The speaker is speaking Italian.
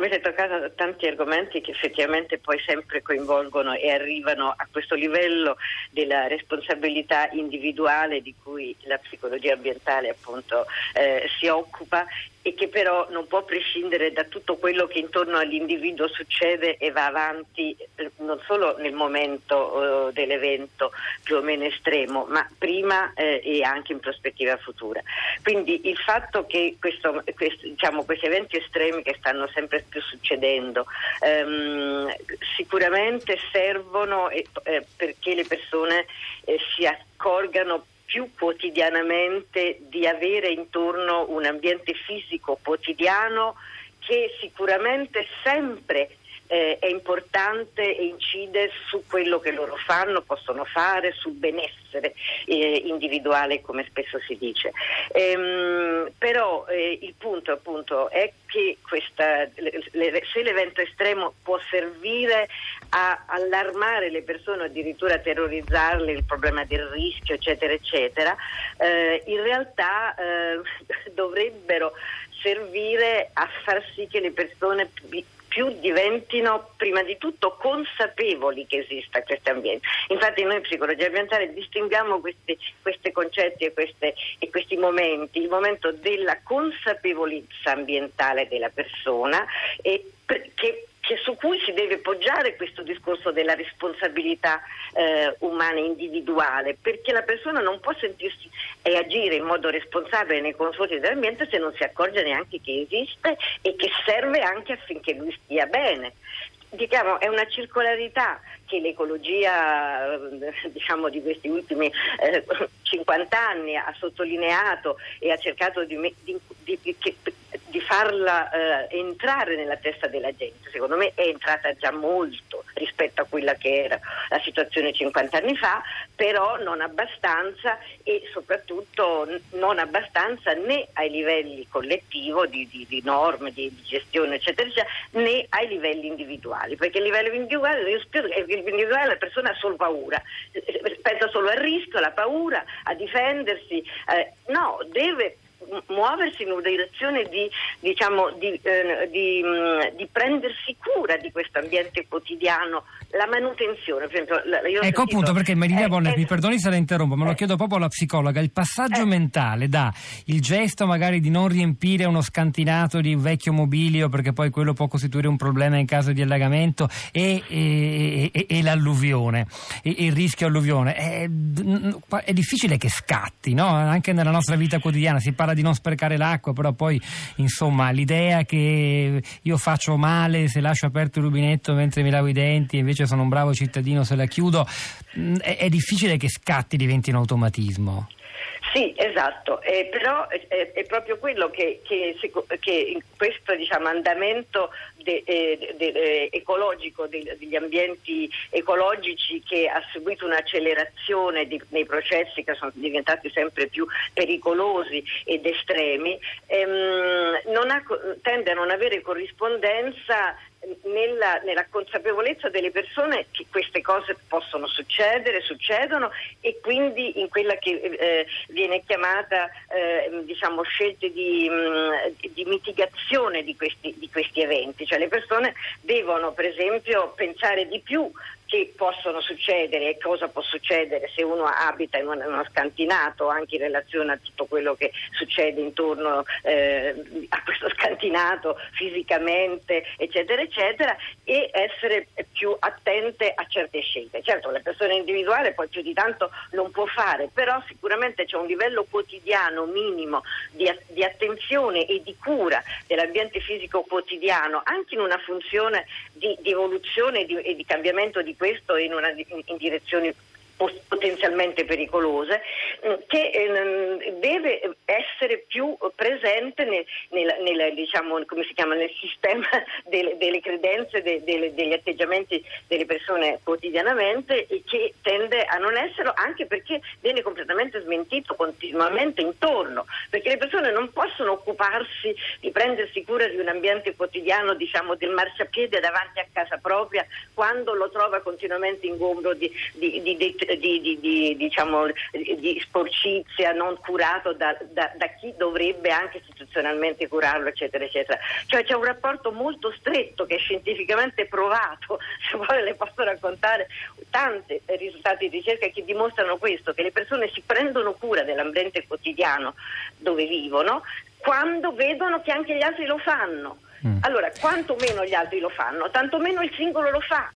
Avete toccato tanti argomenti che effettivamente poi sempre coinvolgono e arrivano a questo livello della responsabilità individuale di cui la psicologia ambientale appunto eh, si occupa e che però non può prescindere da tutto quello che intorno all'individuo succede e va avanti eh, non solo nel momento eh, dell'evento più o meno estremo, ma prima eh, e anche in prospettiva futura. Quindi il fatto che questo, questo, diciamo, questi eventi estremi che stanno sempre più succedendo ehm, sicuramente servono eh, perché le persone eh, si accorgano più quotidianamente di avere intorno un ambiente fisico quotidiano che sicuramente sempre eh, è importante e incide su quello che loro fanno, possono fare, sul benessere eh, individuale, come spesso si dice. Ehm, però eh, il punto appunto è che questa, le, se l'evento estremo può servire a allarmare le persone, addirittura a terrorizzarle, il problema del rischio, eccetera, eccetera, eh, in realtà eh, dovrebbero servire a far sì che le persone più diventino prima di tutto consapevoli che esista questo ambiente. Infatti noi in psicologia ambientale distinguiamo questi, questi concetti e, queste, e, questi momenti, il momento della consapevolezza ambientale della persona e che su cui si deve poggiare questo discorso della responsabilità eh, umana individuale, perché la persona non può sentirsi e agire in modo responsabile nei confronti dell'ambiente se non si accorge neanche che esiste e che serve anche affinché lui stia bene. Diciamo, è una circolarità che l'ecologia eh, diciamo, di questi ultimi eh, 50 anni ha sottolineato e ha cercato di, di, di, di farla eh, entrare nella testa della gente. Secondo me è entrata già molto rispetto a quella che era la situazione 50 anni fa, però non abbastanza e soprattutto non abbastanza né ai livelli collettivo di, di, di norme, di, di, gestione, eccetera, eccetera, né ai livelli individuali, perché a livello individuale, individuale la persona ha solo paura, pensa solo al rischio, alla paura, a difendersi, eh, no, deve muoversi in una direzione di, diciamo, di, eh, di, mh, mm, di, prendersi cura di questo ambiente quotidiano, la manutenzione. Per esempio, ecco sentito, appunto perché Maria eh, Bonner, eh, mi perdoni se la interrompo, ma lo eh. chiedo proprio alla psicologa, il passaggio eh. mentale da il gesto magari di non riempire uno scantinato di vecchio mobilio perché poi quello può costituire un problema in caso di allagamento e, e, e, e l'alluvione, il rischio alluvione, è, è difficile che scatti, no? anche nella nostra vita quotidiana si parla di di non sprecare l'acqua, però poi insomma l'idea che io faccio male se lascio aperto il rubinetto mentre mi lavo i denti e invece sono un bravo cittadino se la chiudo, mm, è, è difficile che scatti diventi un automatismo. Sì, esatto, eh, però è, è, proprio quello che, che, che in questo diciamo, andamento de, de, de, ecologico degli ambienti ecologici che ha subito un'accelerazione di, nei processi che sono diventati sempre più pericolosi ed estremi, ehm, ha, tende a non avere corrispondenza nella, nella, consapevolezza delle persone che queste cose possono succedere, succedono e quindi in quella che eh, viene chiamata eh, diciamo, scelte di, mh, mm, di mitigazione di questi, di questi eventi, cioè le persone devono per esempio pensare di più che possono succedere e cosa può succedere se uno abita in uno scantinato anche in relazione a tutto quello che succede intorno eh, a questo scantinato fisicamente eccetera eccetera e essere più attente a certe scelte. Certo la persona individuale poi più di tanto non può fare, però sicuramente c'è un livello quotidiano minimo di, di attenzione e di cura dell'ambiente fisico quotidiano anche in una funzione di, di evoluzione e di, e di cambiamento di questo in, una, in, in direzioni potenzialmente pericolose, mm, che eh, deve essere più presente nel, nel, nel, diciamo, chiama, nel sistema delle, delle credenze, de, delle, degli atteggiamenti delle persone quotidianamente e che tende a non esserlo anche perché viene completamente smentito continuamente intorno, perché le persone non possono occuparsi di prendersi cura di un ambiente quotidiano, diciamo del marciapiede davanti a casa propria, quando lo trova continuamente ingombro di, di, di, di di, di, di, diciamo, di sporcizia non curato da, da, da, chi dovrebbe anche istituzionalmente curarlo, eccetera, eccetera. Cioè c'è un rapporto molto stretto che è scientificamente provato, se vuole le posso raccontare tanti risultati di ricerca che dimostrano questo, che le persone si prendono cura dell'ambiente quotidiano dove vivono quando vedono che anche gli altri lo fanno. Mm. Allora, quanto meno gli altri lo fanno, tanto meno il singolo lo fa.